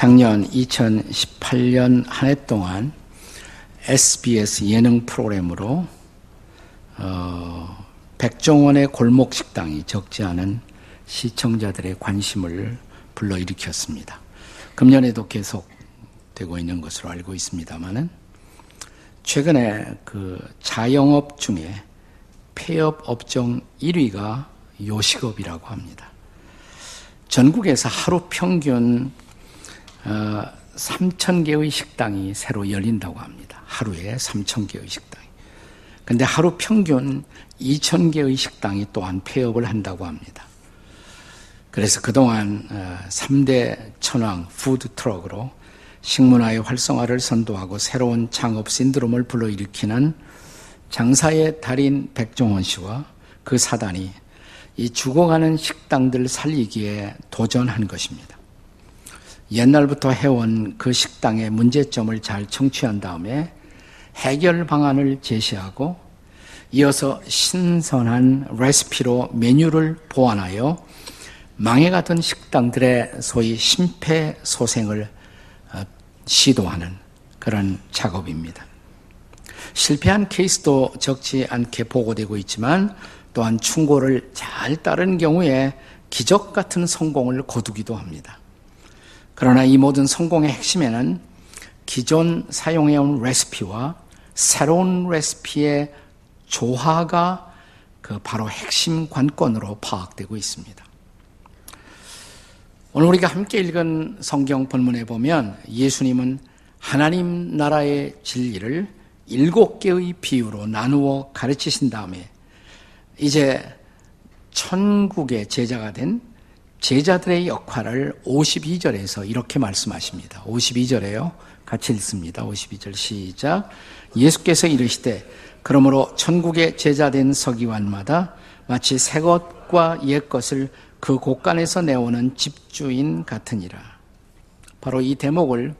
작년 2018년 한 해 동안 SBS 예능 프로그램으로 어, 백종원의 골목 식당이 적지 않은 시청자들의 관심을 불러일으켰습니다. 금년에도 계속 되고 있는 것으로 알고 있습니다만은 최근에 그 자영업 중에 폐업 업종 1위가 요식업이라고 합니다. 전국에서 하루 평균 어, 3천 개의 식당이 새로 열린다고 합니다. 하루에 3천 개의 식당이. 근데 하루 평균 2천 개의 식당이 또한 폐업을 한다고 합니다. 그래서 그동안 3대 어, 천왕 푸드 트럭으로 식문화의 활성화를 선도하고 새로운 창업 신드롬을 불러일으키는 장사의 달인 백종원 씨와 그 사단이 이 죽어가는 식당들 살리기에 도전한 것입니다. 옛날부터 해온 그 식당의 문제점을 잘 청취한 다음에 해결 방안을 제시하고 이어서 신선한 레시피로 메뉴를 보완하여 망해가던 식당들의 소위 심폐소생을 어, 시도하는 그런 작업입니다. 실패한 케이스도 적지 않게 보고되고 있지만 또한 충고를 잘 따른 경우에 기적 같은 성공을 거두기도 합니다. 그러나 이 모든 성공의 핵심에는 기존 사용해온 레시피와 새로운 레시피의 조화가 그 바로 핵심 관건으로 파악되고 있습니다. 오늘 우리가 함께 읽은 성경 본문에 보면 예수님은 하나님 나라의 진리를 일곱 개의 비유로 나누어 가르치신 다음에 이제 천국의 제자가 된 제자들의 역할을 52절에서 이렇게 말씀하십니다. 52절에요. 같이 읽습니다. 52절 시작. 예수께서 이르시되 그러므로 천국의 제자된 서기관마다 마치 새 것과 옛 것을 그 곳간에서 내오는 집주인 같으니라. 바로 이 대목을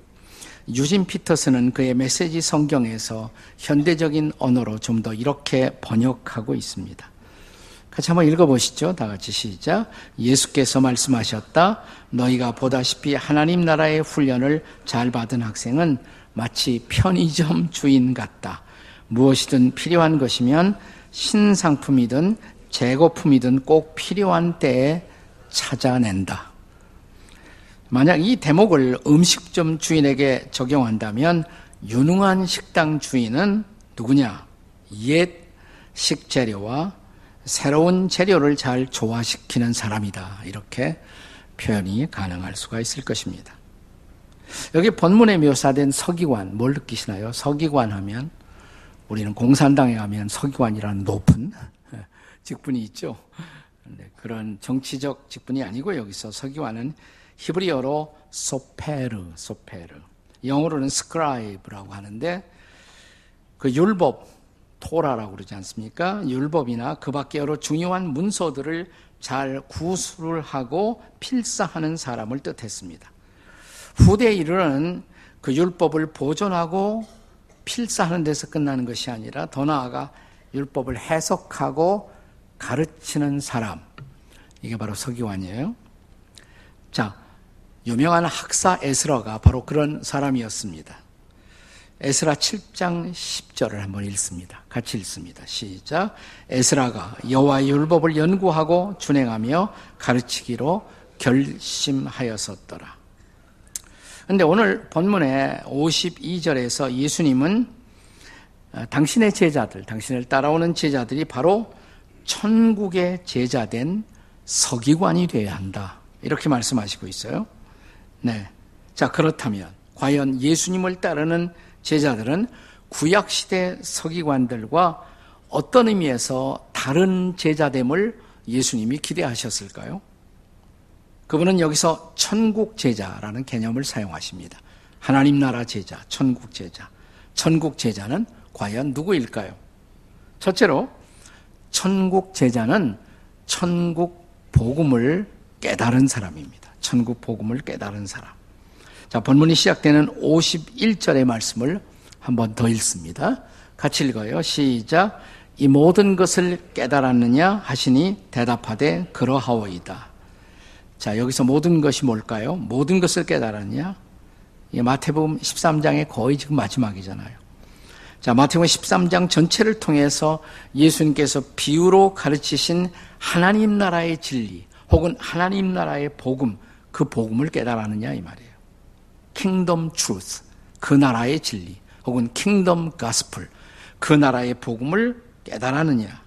유진 피터스는 그의 메시지 성경에서 현대적인 언어로 좀 더 이렇게 번역하고 있습니다. 같이 한번 읽어보시죠. 다 같이 시작. 예수께서 말씀하셨다. 너희가 보다시피 하나님 나라의 훈련을 잘 받은 학생은 마치 편의점 주인 같다. 무엇이든 필요한 것이면 신상품이든 재고품이든 꼭 필요한 때에 찾아낸다. 만약 이 대목을 음식점 주인에게 적용한다면 유능한 식당 주인은 누구냐? 옛 식재료와 새로운 재료를 잘 조화시키는 사람이다. 이렇게 표현이 가능할 수가 있을 것입니다. 여기 본문에 묘사된 서기관, 뭘 느끼시나요? 서기관 하면 우리는 공산당에 가면 서기관이라는 높은 직분이 있죠. 그런 정치적 직분이 아니고 여기서 서기관은 히브리어로 소페르, 소페르. 영어로는 스크라이브라고 하는데 그 율법, 토라라고 그러지 않습니까? 율법이나 그 밖에 여러 중요한 문서들을 잘 구술을 하고 필사하는 사람을 뜻했습니다. 후대에 이르는 그 율법을 보존하고 필사하는 데서 끝나는 것이 아니라 더 나아가 율법을 해석하고 가르치는 사람. 이게 바로 서기관이에요. 자, 유명한 학사 에스라가 바로 그런 사람이었습니다. 에스라 7장 10절을 한번 읽습니다. 같이 읽습니다. 시작. 에스라가 여호와의 율법을 연구하고 준행하며 가르치기로 결심하였었더라. 근데 오늘 본문의 52절에서 예수님은 당신의 제자들, 당신을 따라오는 제자들이 바로 천국의 제자된 서기관이 되어야 한다. 이렇게 말씀하시고 있어요. 네. 자, 그렇다면 과연 예수님을 따르는 제자들은 구약시대 서기관들과 어떤 의미에서 다른 제자됨을 예수님이 기대하셨을까요? 그분은 여기서 천국 제자라는 개념을 사용하십니다. 하나님 나라 제자, 천국 제자. 천국 제자는 과연 누구일까요? 첫째로, 천국 제자는 천국 복음을 깨달은 사람입니다. 천국 복음을 깨달은 사람. 자, 본문이 시작되는 51절의 말씀을 한 번 더 읽습니다. 같이 읽어요. 시작. 이 모든 것을 깨달았느냐 하시니 대답하되 그러하오이다. 자, 여기서 모든 것이 뭘까요? 모든 것을 깨달았냐? 마태복음 13장의 거의 지금 마지막이잖아요. 자, 마태복음 13장 전체를 통해서 예수님께서 비유로 가르치신 하나님 나라의 진리 혹은 하나님 나라의 복음 그 복음을 깨달았느냐 이 말이에요. kingdom truth 그 나라의 진리 혹은 kingdom gospel 그 나라의 복음을 깨달았느냐?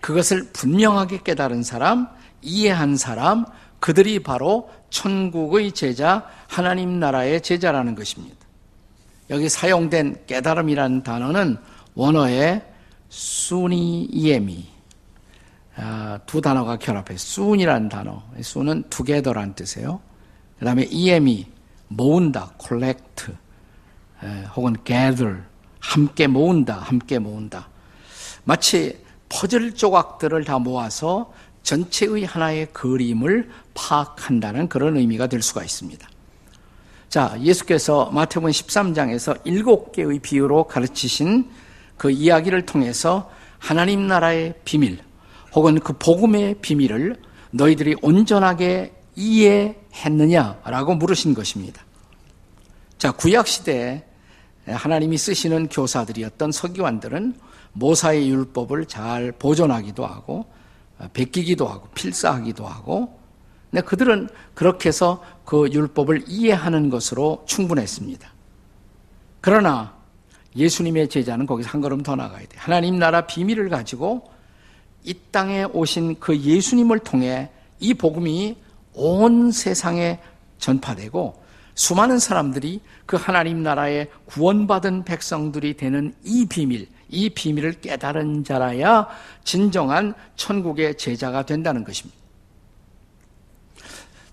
그것을 분명하게 깨달은 사람 이해한 사람 그들이 바로 천국의 제자 하나님 나라의 제자라는 것입니다. 여기 사용된 깨달음이라는 단어는 원어의 순이 이에미. 아, 두 단어가 결합해. 순이라는 단어. 순은 together란 뜻이에요. 그 다음에 이에미 모은다 collect 혹은 gather 함께 모은다 함께 모은다 마치 퍼즐 조각들을 다 모아서 전체의 하나의 그림을 파악한다는 그런 의미가 될 수가 있습니다. 자, 예수께서 마태복음 13장에서 일곱 개의 비유로 가르치신 그 이야기를 통해서 하나님 나라의 비밀 혹은 그 복음의 비밀을 너희들이 온전하게 이해했느냐라고 물으신 것입니다. 자, 구약 시대에 하나님이 쓰시는 교사들이었던 서기관들은 모사의 율법을 잘 보존하기도 하고 베끼기도 하고 필사하기도 하고 근데 그들은 그렇게 해서 그 율법을 이해하는 것으로 충분했습니다. 그러나 예수님의 제자는 거기서 한 걸음 더 나가야 돼. 하나님 나라 비밀을 가지고 이 땅에 오신 그 예수님을 통해 이 복음이 온 세상에 전파되고 수많은 사람들이 그 하나님 나라의 구원받은 백성들이 되는 이 비밀, 이 비밀을 깨달은 자라야 진정한 천국의 제자가 된다는 것입니다.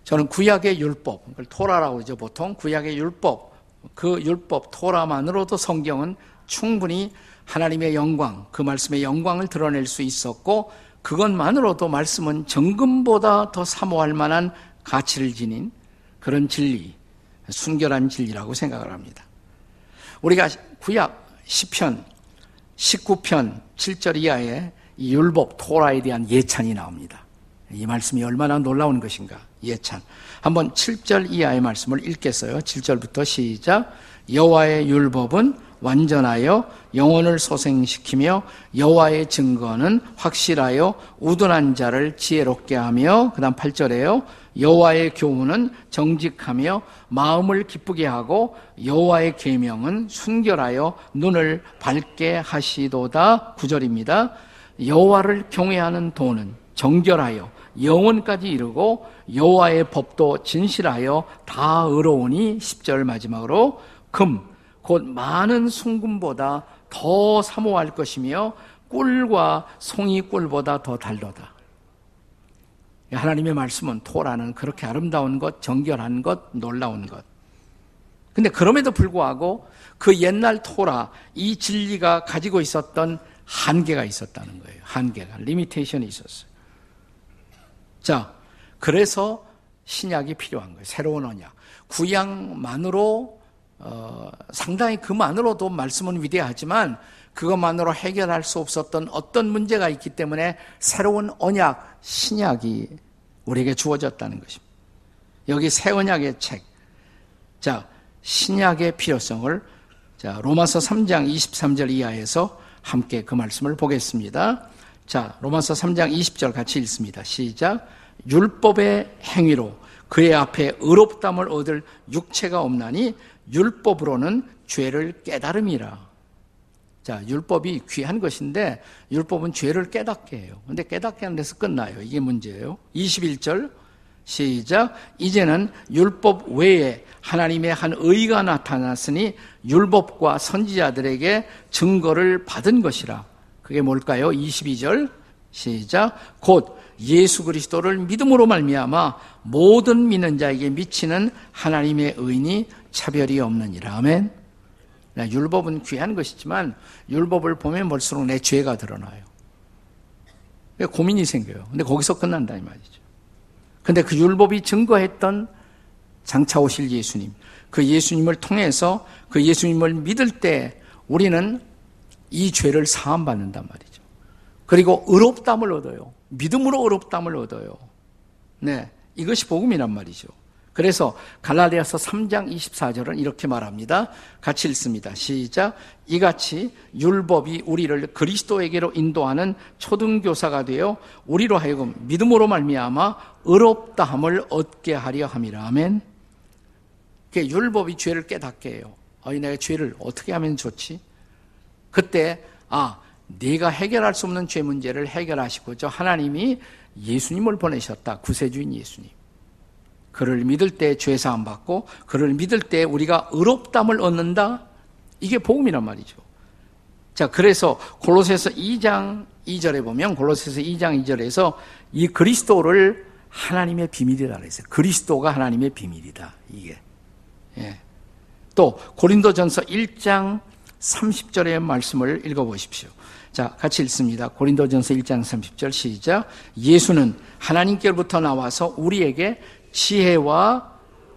저는 구약의 율법, 그걸 토라라고 그러죠. 보통 구약의 율법, 그 율법 토라만으로도 성경은 충분히 하나님의 영광, 그 말씀의 영광을 드러낼 수 있었고 그것만으로도 말씀은 정금보다 더 사모할 만한 가치를 지닌 그런 진리, 순결한 진리라고 생각을 합니다. 우리가 구약 10편, 19편 7절 이하에 이 율법 토라에 대한 예찬이 나옵니다. 이 말씀이 얼마나 놀라운 것인가. 예찬. 한번 7절 이하의 말씀을 읽겠어요. 7절부터 시작. 여호와의 율법은 완전하여 영혼을 소생시키며 여호와의 증거는 확실하여 우둔한 자를 지혜롭게 하며 그다음 8절에요. 여호와의 교훈은 정직하며 마음을 기쁘게 하고 여호와의 계명은 순결하여 눈을 밝게 하시도다. 9절입니다. 여호와를 경외하는 도는 정결하여 영원까지 이르고 여호와의 법도 진실하여 다 의로우니 10절 마지막으로 금 곧 많은 순금보다 더 사모할 것이며 꿀과 송이 꿀보다 더 달도다. 하나님의 말씀은 토라는 그렇게 아름다운 것, 정결한 것, 놀라운 것. 근데 그럼에도 불구하고 그 옛날 토라, 이 진리가 가지고 있었던 한계가 있었다는 거예요. 한계가, limitation이 있었어요. 자, 그래서 신약이 필요한 거예요. 새로운 언약. 구약만으로 어, 상당히 그만으로도 말씀은 위대하지만 그것만으로 해결할 수 없었던 어떤 문제가 있기 때문에 새로운 언약, 신약이 우리에게 주어졌다는 것입니다. 여기 새 언약의 책. 자, 신약의 필요성을 자, 로마서 3장 23절 이하에서 함께 그 말씀을 보겠습니다. 자, 로마서 3장 20절 같이 읽습니다. 시작. 율법의 행위로 그의 앞에 의롭담을 얻을 육체가 없나니 율법으로는 죄를 깨달음이라. 자, 율법이 귀한 것인데 율법은 죄를 깨닫게 해요. 근데 깨닫게 하는 데서 끝나요. 이게 문제예요. 21절 시작. 이제는 율법 외에 하나님의 한 의가 나타났으니 율법과 선지자들에게 증거를 받은 것이라. 그게 뭘까요? 22절 시작. 곧 예수 그리스도를 믿음으로 말미암아 모든 믿는 자에게 미치는 하나님의 의인이 차별이 없느니라. 아멘. 율법은 귀한 것이지만 율법을 보면 볼수록 내 죄가 드러나요. 고민이 생겨요. 근데 거기서 끝난다 이 말이죠. 근데 그 율법이 증거했던 장차 오실 예수님, 그 예수님을 통해서 그 예수님을 믿을 때 우리는 이 죄를 사함받는단 말이죠. 그리고 의롭담을 얻어요. 믿음으로 의롭담을 얻어요. 네. 이것이 복음이란 말이죠. 그래서 갈라디아서 3장 24절은 이렇게 말합니다. 같이 읽습니다. 시작. 이같이 율법이 우리를 그리스도에게로 인도하는 초등교사가 되어 우리로 하여금 믿음으로 말미암아 의롭다함을 얻게 하려 함이라. 아멘. 그 율법이 죄를 깨닫게 해요. 아니 내가 죄를 어떻게 하면 좋지? 그때 아 네가 해결할 수 없는 죄 문제를 해결하시고 저 하나님이 예수님을 보내셨다. 구세주인 예수님. 그를 믿을 때 죄 사함 받고 그를 믿을 때 우리가 의롭담을 얻는다. 이게 복음이란 말이죠. 자, 그래서 골로새서 2장 2절에 보면 골로새서 2장 2절에서 이 그리스도를 하나님의 비밀이라 그랬어요. 그리스도가 하나님의 비밀이다. 이게. 예. 또 고린도전서 1장 30절의 말씀을 읽어 보십시오. 자, 같이 읽습니다. 고린도전서 1장 30절 시작. 예수는 하나님께로부터 나와서 우리에게 지혜와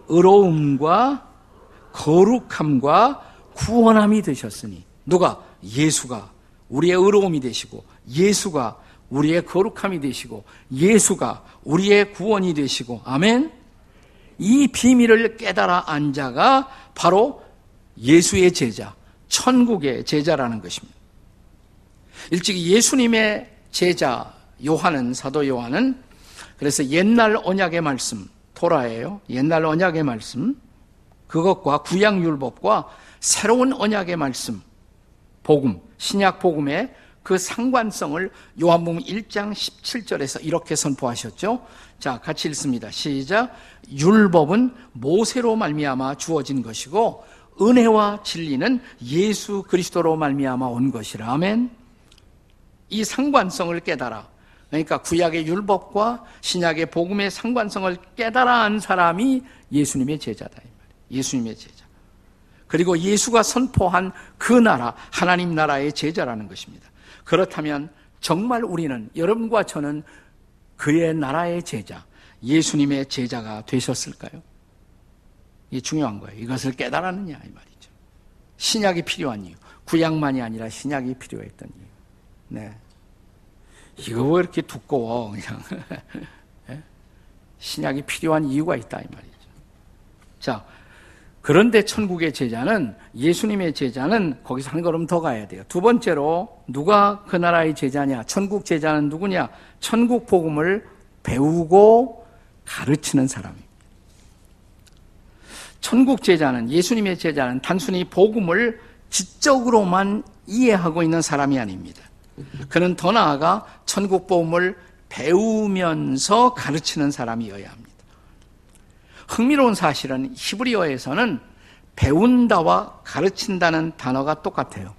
의로움과 거룩함과 구원함이 되셨으니 누가 예수가 우리의 의로움이 되시고 예수가 우리의 거룩함이 되시고 예수가 우리의 구원이 되시고 아멘. 이 비밀을 깨달아 안 자가 바로 예수의 제자, 천국의 제자라는 것입니다. 일찍 예수님의 제자 요한은 사도 요한은 그래서 옛날 언약의 말씀 토라예요. 옛날 언약의 말씀 그것과 구약 율법과 새로운 언약의 말씀 복음 신약 복음의 그 상관성을 요한복음 1장 17절에서 이렇게 선포하셨죠. 자, 같이 읽습니다. 시작. 율법은 모세로 말미암아 주어진 것이고 은혜와 진리는 예수 그리스도로 말미암아 온 것이라. 아멘. 이 상관성을 깨달아. 그러니까 구약의 율법과 신약의 복음의 상관성을 깨달아 한 사람이 예수님의 제자다. 예수님의 제자. 그리고 예수가 선포한 그 나라, 하나님 나라의 제자라는 것입니다. 그렇다면 정말 우리는, 여러분과 저는 그의 나라의 제자, 예수님의 제자가 되셨을까요? 이게 중요한 거예요. 이것을 깨달았느냐, 이 말이죠. 신약이 필요한 이유. 구약만이 아니라 신약이 필요했던 이유. 네. 이거 왜 이렇게 두꺼워, 그냥. 예? 신약이 필요한 이유가 있다, 이 말이죠. 자, 그런데 천국의 제자는, 예수님의 제자는 거기서 한 걸음 더 가야 돼요. 두 번째로, 누가 그 나라의 제자냐? 천국 제자는 누구냐? 천국 복음을 배우고 가르치는 사람입니다. 천국 제자는, 예수님의 제자는 단순히 복음을 지적으로만 이해하고 있는 사람이 아닙니다. 그는 더 나아가 천국 복음을 배우면서 가르치는 사람이어야 합니다. 흥미로운 사실은 히브리어에서는 배운다와 가르친다는 단어가 똑같아요.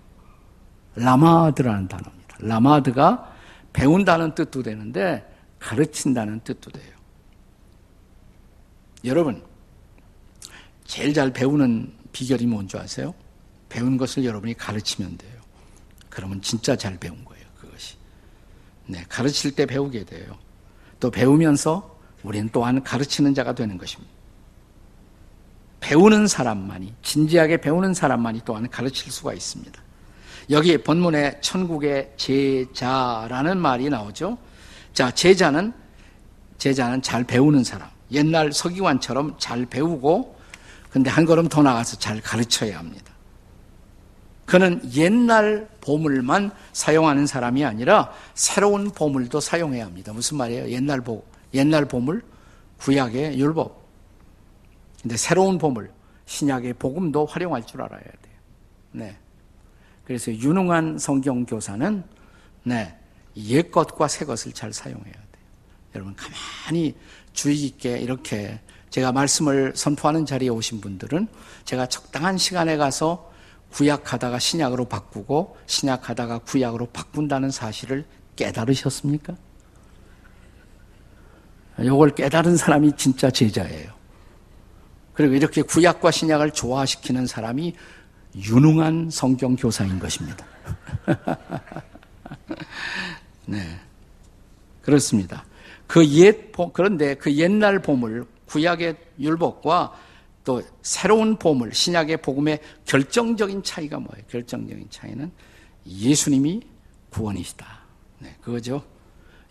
라마드라는 단어입니다. 라마드가 배운다는 뜻도 되는데 가르친다는 뜻도 돼요. 여러분, 제일 잘 배우는 비결이 뭔지 아세요? 배운 것을 여러분이 가르치면 돼요. 그러면 진짜 잘 배운 거예요, 그것이. 네, 가르칠 때 배우게 돼요. 또 배우면서 우리는 또한 가르치는 자가 되는 것입니다. 배우는 사람만이, 진지하게 배우는 사람만이 또한 가르칠 수가 있습니다. 여기 본문에 천국의 제자라는 말이 나오죠. 자, 제자는, 제자는 잘 배우는 사람. 옛날 서기관처럼 잘 배우고, 근데 한 걸음 더 나가서 잘 가르쳐야 합니다. 그는 옛날 보물만 사용하는 사람이 아니라 새로운 보물도 사용해야 합니다. 무슨 말이에요? 옛날 보, 옛날 보물, 구약의 율법. 근데 새로운 보물, 신약의 복음도 활용할 줄 알아야 돼요. 네. 그래서 유능한 성경 교사는 네, 옛 것과 새 것을 잘 사용해야 돼요. 여러분 가만히 주의 깊게 이렇게 제가 말씀을 선포하는 자리에 오신 분들은 제가 적당한 시간에 가서 구약하다가 신약으로 바꾸고 신약하다가 구약으로 바꾼다는 사실을 깨달으셨습니까? 이걸 깨달은 사람이 진짜 제자예요. 그리고 이렇게 구약과 신약을 조화시키는 사람이 유능한 성경 교사인 것입니다. 네. 그렇습니다. 그 옛, 그런데 그 옛날 보물, 구약의 율법과 또 새로운 보물, 신약의 복음의 결정적인 차이가 뭐예요? 결정적인 차이는 예수님이 구원이시다. 네, 그거죠.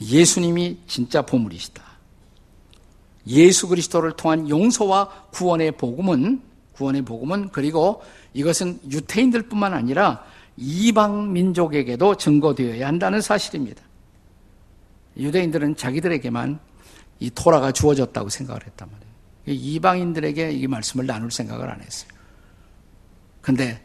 예수님이 진짜 보물이시다. 예수 그리스도를 통한 용서와 구원의 복음은 구원의 복음은 그리고 이것은 유태인들뿐만 아니라 이방 민족에게도 증거되어야 한다는 사실입니다. 유대인들은 자기들에게만 이 토라가 주어졌다고 생각을 했단 말이에요. 이방인들에게 이 말씀을 나눌 생각을 안 했어요. 근데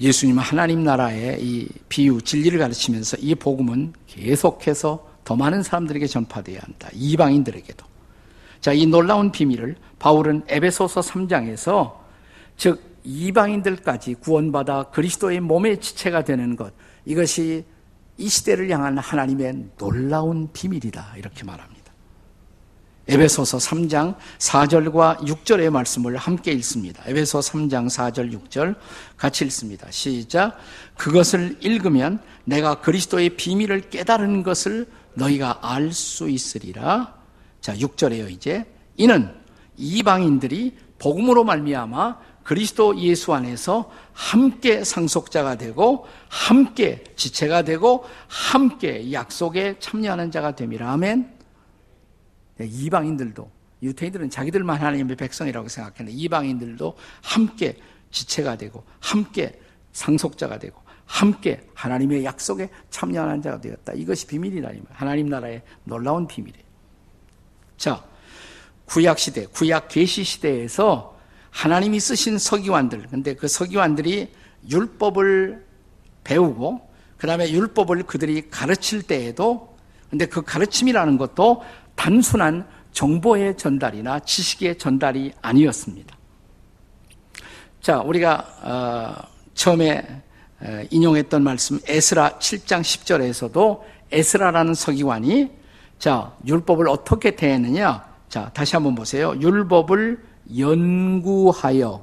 예수님은 하나님 나라의 이 비유, 진리를 가르치면서 이 복음은 계속해서 더 많은 사람들에게 전파되어야 한다. 이방인들에게도. 자, 이 놀라운 비밀을 바울은 에베소서 3장에서 즉 이방인들까지 구원받아 그리스도의 몸의 지체가 되는 것 이것이 이 시대를 향한 하나님의 놀라운 비밀이다. 이렇게 말합니다. 에베소서 3장 4절과 6절의 말씀을 함께 읽습니다. 에베소 3장 4절 6절 같이 읽습니다. 시작. 그것을 읽으면 내가 그리스도의 비밀을 깨달은 것을 너희가 알 수 있으리라. 자, 6절에요, 이제. 이는 이방인들이 복음으로 말미암아 그리스도 예수 안에서 함께 상속자가 되고 함께 지체가 되고 함께 약속에 참여하는 자가 됨이라. 아멘. 네, 이방인들도 유태인들은 자기들만 하나님의 백성이라고 생각했는데 이방인들도 함께 지체가 되고 함께 상속자가 되고 함께 하나님의 약속에 참여하는 자가 되었다. 이것이 비밀이라 하나님 나라의 놀라운 비밀이에요. 자, 구약 시대, 구약 계시 시대에서 하나님이 쓰신 서기관들, 근데 그 서기관들이 율법을 배우고 그다음에 율법을 그들이 가르칠 때에도 근데 그 가르침이라는 것도 단순한 정보의 전달이나 지식의 전달이 아니었습니다. 자, 우리가 어, 처음에 인용했던 말씀 에스라 7장 10절에서도 에스라라는 서기관이 자, 율법을 어떻게 대했느냐? 자, 다시 한번 보세요. 율법을 연구하여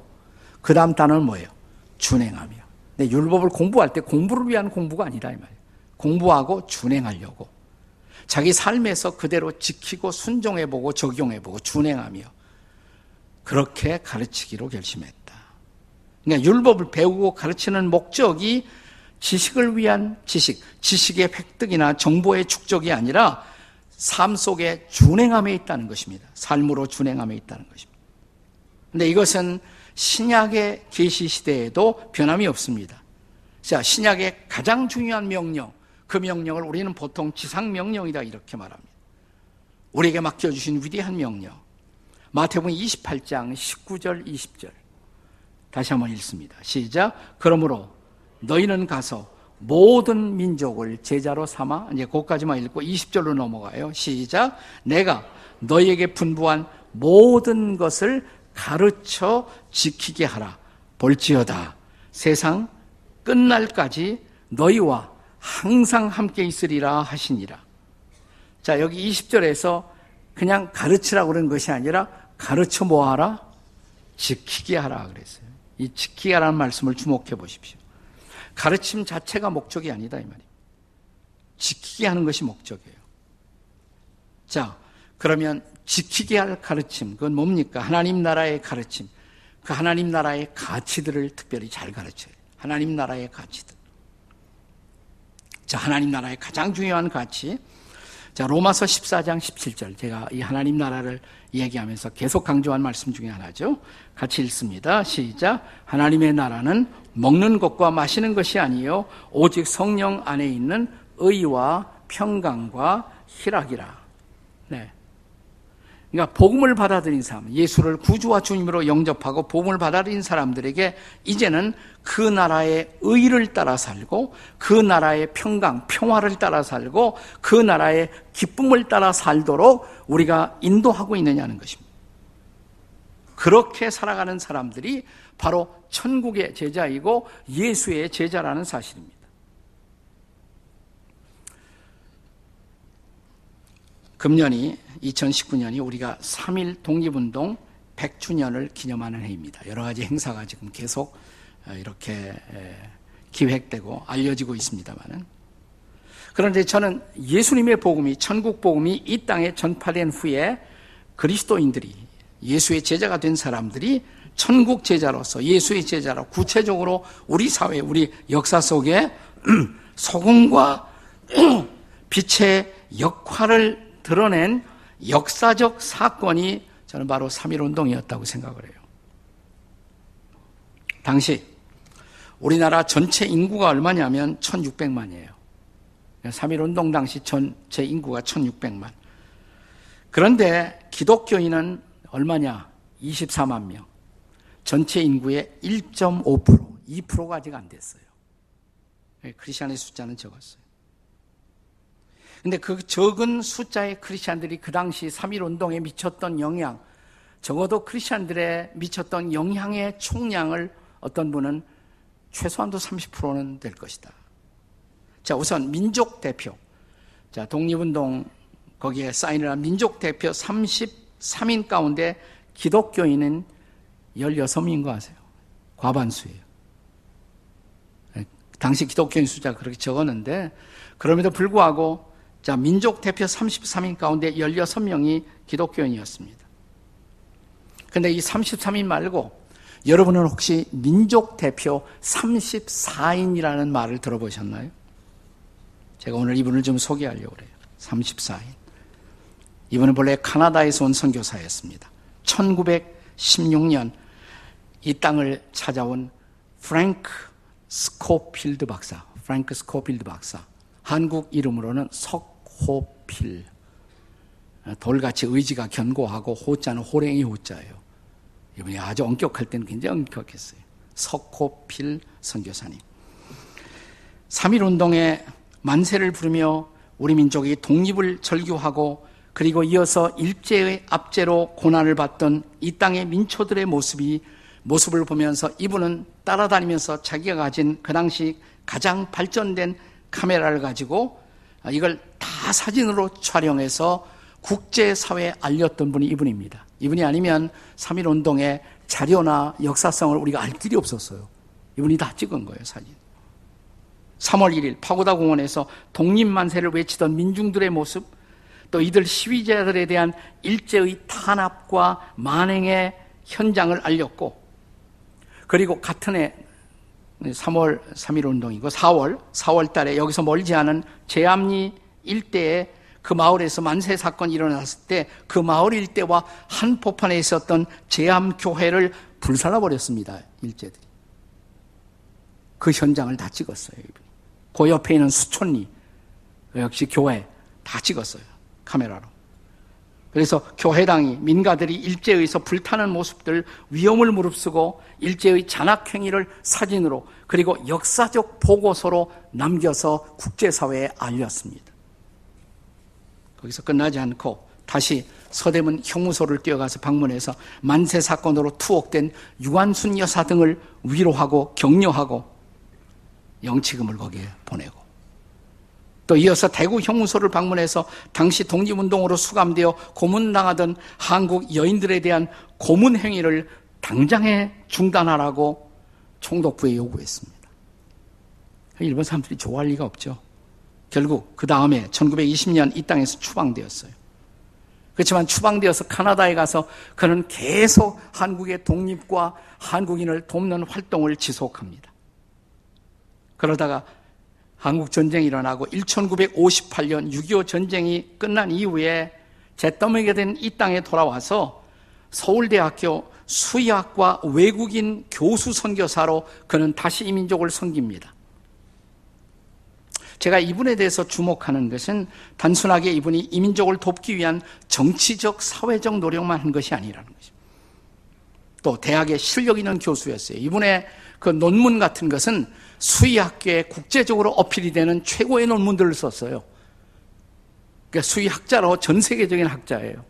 그 다음 단어는 뭐예요? 준행하며. 근데 율법을 공부할 때 공부를 위한 공부가 아니라 이 말이에요. 공부하고 준행하려고. 자기 삶에서 그대로 지키고 순종해보고 적용해보고 준행하며 그렇게 가르치기로 결심했다. 그러니까 율법을 배우고 가르치는 목적이 지식을 위한 지식, 지식의 획득이나 정보의 축적이 아니라 삶 속에 준행함에 있다는 것입니다. 삶으로 준행함에 있다는 것입니다. 근데 이것은 신약의 계시 시대에도 변함이 없습니다. 자, 신약의 가장 중요한 명령, 그 명령을 우리는 보통 지상명령이다 이렇게 말합니다. 우리에게 맡겨주신 위대한 명령. 마태복음 28장 19절 20절. 다시 한번 읽습니다. 시작. 그러므로 너희는 가서 모든 민족을 제자로 삼아 이제 거기까지만 읽고 20절로 넘어가요. 시작. 내가 너희에게 분부한 모든 것을 가르쳐 지키게 하라. 볼지어다. 세상 끝날까지 너희와 항상 함께 있으리라 하시니라. 자, 여기 20절에서 그냥 가르치라고 그런 것이 아니라 가르쳐 뭐 하라? 지키게 하라 그랬어요. 이 지키게 하라는 말씀을 주목해 보십시오. 가르침 자체가 목적이 아니다 이 말이에요. 지키게 하는 것이 목적이에요. 자, 그러면 지키게 할 가르침, 그건 뭡니까? 하나님 나라의 가르침. 그 하나님 나라의 가치들을 특별히 잘 가르쳐요. 하나님 나라의 가치들. 자, 하나님 나라의 가장 중요한 가치. 자, 로마서 14장 17절. 제가 이 하나님 나라를 얘기하면서 계속 강조한 말씀 중에 하나죠. 같이 읽습니다. 시작. 하나님의 나라는 먹는 것과 마시는 것이 아니요 오직 성령 안에 있는 의와 평강과 희락이라. 네. 그러니까 복음을 받아들인 사람, 예수를 구주와 주님으로 영접하고 복음을 받아들인 사람들에게 이제는 그 나라의 의를 따라 살고 그 나라의 평강, 평화를 따라 살고 그 나라의 기쁨을 따라 살도록 우리가 인도하고 있느냐는 것입니다. 그렇게 살아가는 사람들이 바로 천국의 제자이고 예수의 제자라는 사실입니다. 금년이 2019년이 우리가 3일 독립운동 100주년을 기념하는 해입니다. 여러 가지 행사가 지금 계속 어, 이렇게 기획되고 알려지고 있습니다만은 그런데 저는 예수님의 복음이 천국 복음이 이 땅에 전파된 후에 그리스도인들이 예수의 제자가 된 사람들이 천국 제자로서 예수의 제자로 구체적으로 우리 사회, 우리 역사 속에 소금과 빛의 역할을 드러낸 역사적 사건이 저는 바로 3.1운동이었다고 생각을 해요. 당시 우리나라 전체 인구가 얼마냐면 1600만이에요. 3.1운동 당시 전체 인구가 1600만. 그런데 기독교인은 얼마냐? 24만 명. 전체 인구의 1.5%, 2%가 아직 안 됐어요. 예, 크리스천의 숫자는 적었어요. 근데 그 적은 숫자의 크리스천들이 그 당시 3.1 운동에 미쳤던 영향, 적어도 크리스천들의 미쳤던 영향의 총량을 어떤 분은 최소한도 30%는 될 것이다. 자, 우선 민족 대표. 자, 독립운동 거기에 사인을 한 민족 대표 33인 가운데 기독교인은 16명인 거 아세요? 과반수예요. 네, 당시 기독교인 숫자가 그렇게 적었는데 그럼에도 불구하고 자, 민족 대표 33인 가운데 16명이 기독교인이었습니다. 근데 이 33인 말고 여러분은 혹시 민족 대표 34인이라는 말을 들어보셨나요? 제가 오늘 이분을 좀 소개하려고 그래요. 34인. 이분은 본래 카나다에서 온 선교사였습니다. 1916년 이 땅을 찾아온 프랭크 스코필드 박사, 프랭크 스코필드 박사. 한국 이름으로는 석 호필. 돌같이 의지가 견고하고 호자는 호랭이 호자예요. 이분이 아주 엄격할 때는 굉장히 엄격했어요. 석호필 선교사님. 3.1 운동에 만세를 부르며 우리 민족이 독립을 절규하고 그리고 이어서 일제의 압제로 고난을 받던 이 땅의 민초들의 모습이 모습을 보면서 이분은 따라다니면서 자기가 가진 그 당시 가장 발전된 카메라를 가지고 이걸 다 사진으로 촬영해서 국제사회에 알렸던 분이 이분입니다. 이분이 아니면 3.1 운동의 자료나 역사성을 우리가 알 길이 없었어요. 이분이 다 찍은 거예요, 사진. 3월 1일 파고다 공원에서 독립만세를 외치던 민중들의 모습, 또 이들 시위자들에 대한 일제의 탄압과 만행의 현장을 알렸고, 그리고 같은 해 3월 3일 운동이고 4월 4월 달에 여기서 멀지 않은 제암리 일대에 그 마을에서 만세 사건이 일어났을 때 그 마을 일대와 한 포판에 있었던 제암 교회를 불살라 버렸습니다. 일제들이. 그 현장을 다 찍었어요. 그 옆에 있는 수촌리 역시 교회 다 찍었어요. 카메라로. 그래서 교회당이 민가들이 일제에서 불타는 모습들 위험을 무릅쓰고 일제의 잔악행위를 사진으로 그리고 역사적 보고서로 남겨서 국제사회에 알렸습니다. 거기서 끝나지 않고 다시 서대문 형무소를 뛰어가서 방문해서 만세 사건으로 투옥된 유한순 여사 등을 위로하고 격려하고 영치금을 거기에 보내고 또 이어서 대구 형무소를 방문해서 당시 독립운동으로 수감되어 고문당하던 한국 여인들에 대한 고문 행위를 당장에 중단하라고 총독부에 요구했습니다. 일본 사람들이 좋아할 리가 없죠. 결국 그 다음에 1920년 이 땅에서 추방되었어요. 그렇지만 추방되어서 카나다에 가서 그는 계속 한국의 독립과 한국인을 돕는 활동을 지속합니다. 그러다가 한국 전쟁이 일어나고 1958년 6.25 전쟁이 끝난 이후에 재떠미게 된 이 땅에 돌아와서 서울대학교 수의학과 외국인 교수 선교사로 그는 다시 이민족을 섬깁니다. 제가 이분에 대해서 주목하는 것은 단순하게 이분이 이민족을 돕기 위한 정치적, 사회적 노력만 한 것이 아니라는 것입니다. 또 대학에 실력 있는 교수였어요. 이분의 그 논문 같은 것은 수의학계에 국제적으로 어필이 되는 최고의 논문들을 썼어요. 그러니까 수의학자로 전 세계적인 학자예요.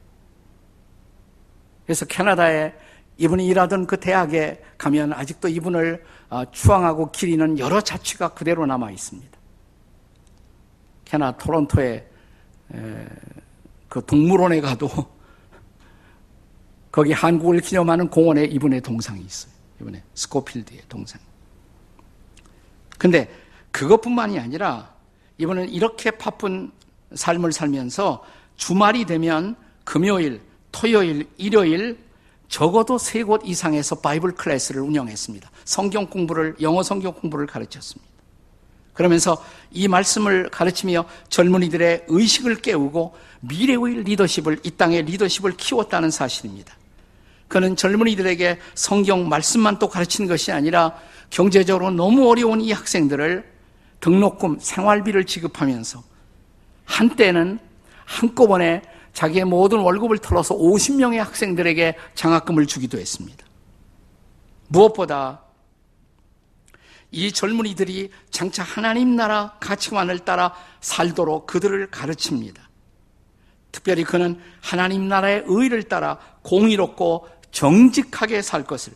그래서 캐나다에 이분이 일하던 그 대학에 가면 아직도 이분을 어, 추앙하고 기리는 여러 자취가 그대로 남아 있습니다. 캐나 토론토에 그 동물원에 가도 거기 한국을 기념하는 공원에 이분의 동상이 있어요. 이번에 스코필드의 동상. 근데 그것뿐만이 아니라 이번은 이렇게 바쁜 삶을 살면서 주말이 되면 금요일, 토요일, 일요일 적어도 세 곳 이상에서 Bible class를 운영했습니다. 성경 공부를, 영어 성경 공부를 가르쳤습니다. 그러면서 이 말씀을 가르치며 젊은이들의 의식을 깨우고 미래의 리더십을, 이 땅의 리더십을 키웠다는 사실입니다. 그는 젊은이들에게 성경 말씀만 또 가르치는 것이 아니라 경제적으로 너무 어려운 이 학생들을 등록금, 생활비를 지급하면서 한때는 한꺼번에 자기의 모든 월급을 털어서 50명의 학생들에게 장학금을 주기도 했습니다. 무엇보다 이 젊은이들이 장차 하나님 나라 가치관을 따라 살도록 그들을 가르칩니다. 특별히 그는 하나님 나라의 의를 따라 공의롭고 정직하게 살 것을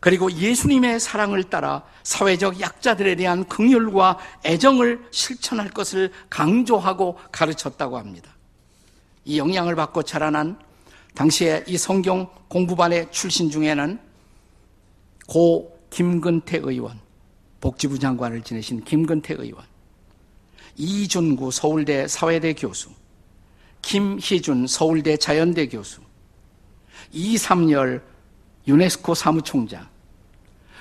그리고 예수님의 사랑을 따라 사회적 약자들에 대한 긍휼과 애정을 실천할 것을 강조하고 가르쳤다고 합니다. 이 영향을 받고 자라난 당시에 이 성경 공부반의 출신 중에는 고 김근태 의원, 복지부 장관을 지내신 김근태 의원, 이준구 서울대 사회대 교수, 김희준 서울대 자연대 교수, 이삼열 유네스코 사무총장,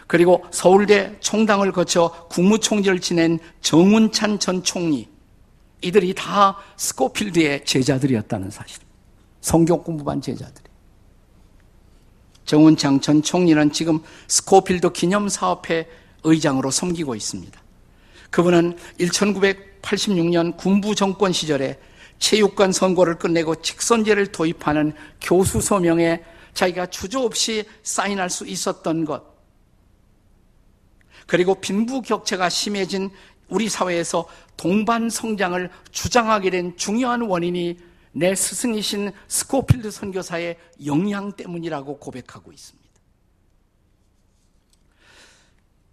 그리고 서울대 총장을 거쳐 국무총리를 지낸 정운찬 전 총리, 이들이 다 스코필드의 제자들이었다는 사실. 성경 공부반 제자들이. 정운찬 전 총리는 지금 스코필드 기념사업회 의장으로 섬기고 있습니다. 그분은 1986년 군부 정권 시절에 체육관 선거를 끝내고 직선제를 도입하는 교수 서명에 자기가 주저 없이 사인할 수 있었던 것, 그리고 빈부격차가 심해진 우리 사회에서 동반 성장을 주장하게 된 중요한 원인이 내 스승이신 스코필드 선교사의 영향 때문이라고 고백하고 있습니다.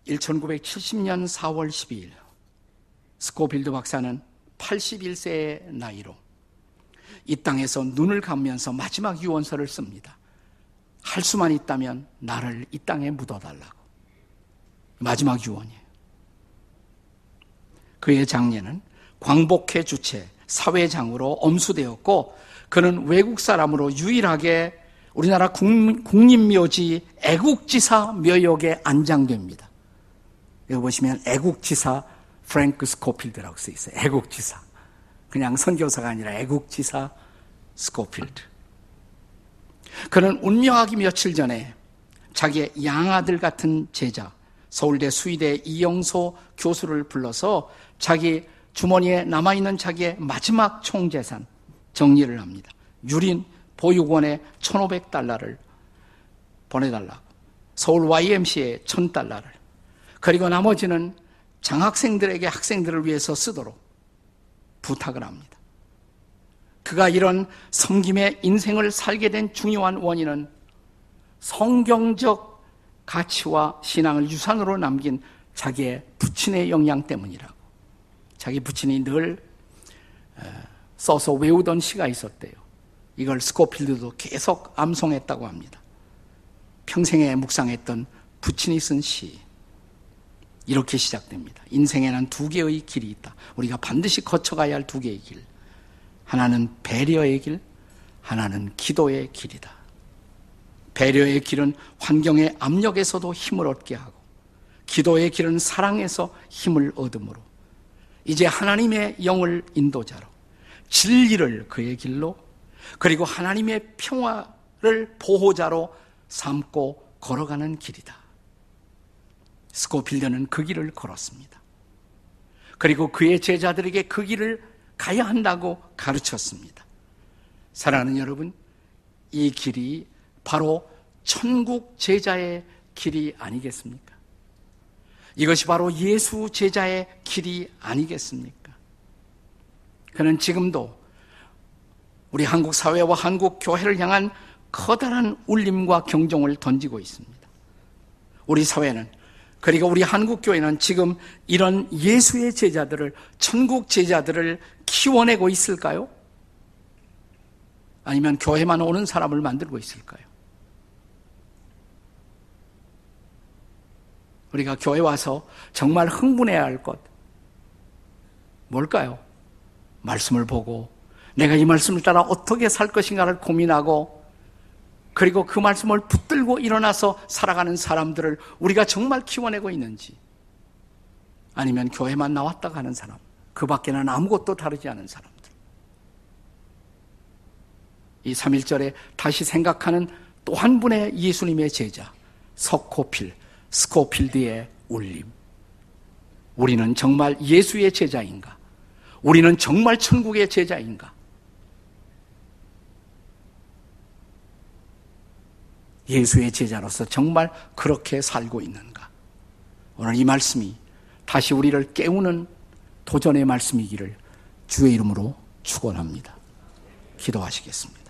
1970년 4월 12일 스코필드 박사는 81세의 나이로 이 땅에서 눈을 감면서 마지막 유언서를 씁니다. 할 수만 있다면 나를 이 땅에 묻어달라고. 마지막 유언이에요. 그의 장례는 광복회 주체 사회장으로 엄수되었고 그는 외국 사람으로 유일하게 우리나라 국립묘지 애국지사 묘역에 안장됩니다. 여기 보시면 애국지사 프랭크 스코필드라고 써 있어요. 애국지사. 그냥 선교사가 아니라 애국지사 스코필드. 그는 운명하기 며칠 전에 자기의 양아들 같은 제자, 서울대 수의대 이영소 교수를 불러서 자기 주머니에 남아있는 자기의 마지막 총재산 정리를 합니다. 유린 보육원에 1,500달러를 보내달라고. 서울 YMC에 1,000달러를. 그리고 나머지는 장학생들에게 학생들을 위해서 쓰도록 부탁을 합니다. 그가 이런 섬김의 인생을 살게 된 중요한 원인은 성경적 가치와 신앙을 유산으로 남긴 자기의 부친의 영향 때문이라고. 자기 부친이 늘 써서 외우던 시가 있었대요. 이걸 스코필드도 계속 암송했다고 합니다. 평생에 묵상했던 부친이 쓴 시. 이렇게 시작됩니다. 인생에는 두 개의 길이 있다. 우리가 반드시 거쳐가야 할 두 개의 길. 하나는 배려의 길, 하나는 기도의 길이다. 배려의 길은 환경의 압력에서도 힘을 얻게 하고, 기도의 길은 사랑에서 힘을 얻으므로, 이제 하나님의 영을 인도자로, 진리를 그의 길로, 그리고 하나님의 평화를 보호자로 삼고 걸어가는 길이다. 스코필드는 그 길을 걸었습니다. 그리고 그의 제자들에게 그 길을 가야 한다고 가르쳤습니다. 사랑하는 여러분, 이 길이 바로 천국 제자의 길이 아니겠습니까? 이것이 바로 예수 제자의 길이 아니겠습니까? 그는 지금도 우리 한국 사회와 한국 교회를 향한 커다란 울림과 경종을 던지고 있습니다. 우리 사회는 그리고 우리 한국교회는 지금 이런 예수의 제자들을, 천국 제자들을 키워내고 있을까요? 아니면 교회만 오는 사람을 만들고 있을까요? 우리가 교회 와서 정말 흥분해야 할 것, 뭘까요? 말씀을 보고, 내가 이 말씀을 따라 어떻게 살 것인가를 고민하고, 그리고 그 말씀을 붙들고 일어나서 살아가는 사람들을 우리가 정말 키워내고 있는지, 아니면 교회만 나왔다 가는 사람, 그 밖에는 아무것도 다르지 않은 사람들. 이 3일절에 다시 생각하는 또 한 분의 예수님의 제자, 석호필, 스코필드의 울림. 우리는 정말 예수의 제자인가? 우리는 정말 천국의 제자인가? 예수의 제자로서 정말 그렇게 살고 있는가? 오늘 이 말씀이 다시 우리를 깨우는 도전의 말씀이기를 주의 이름으로 축원합니다. 기도하시겠습니다.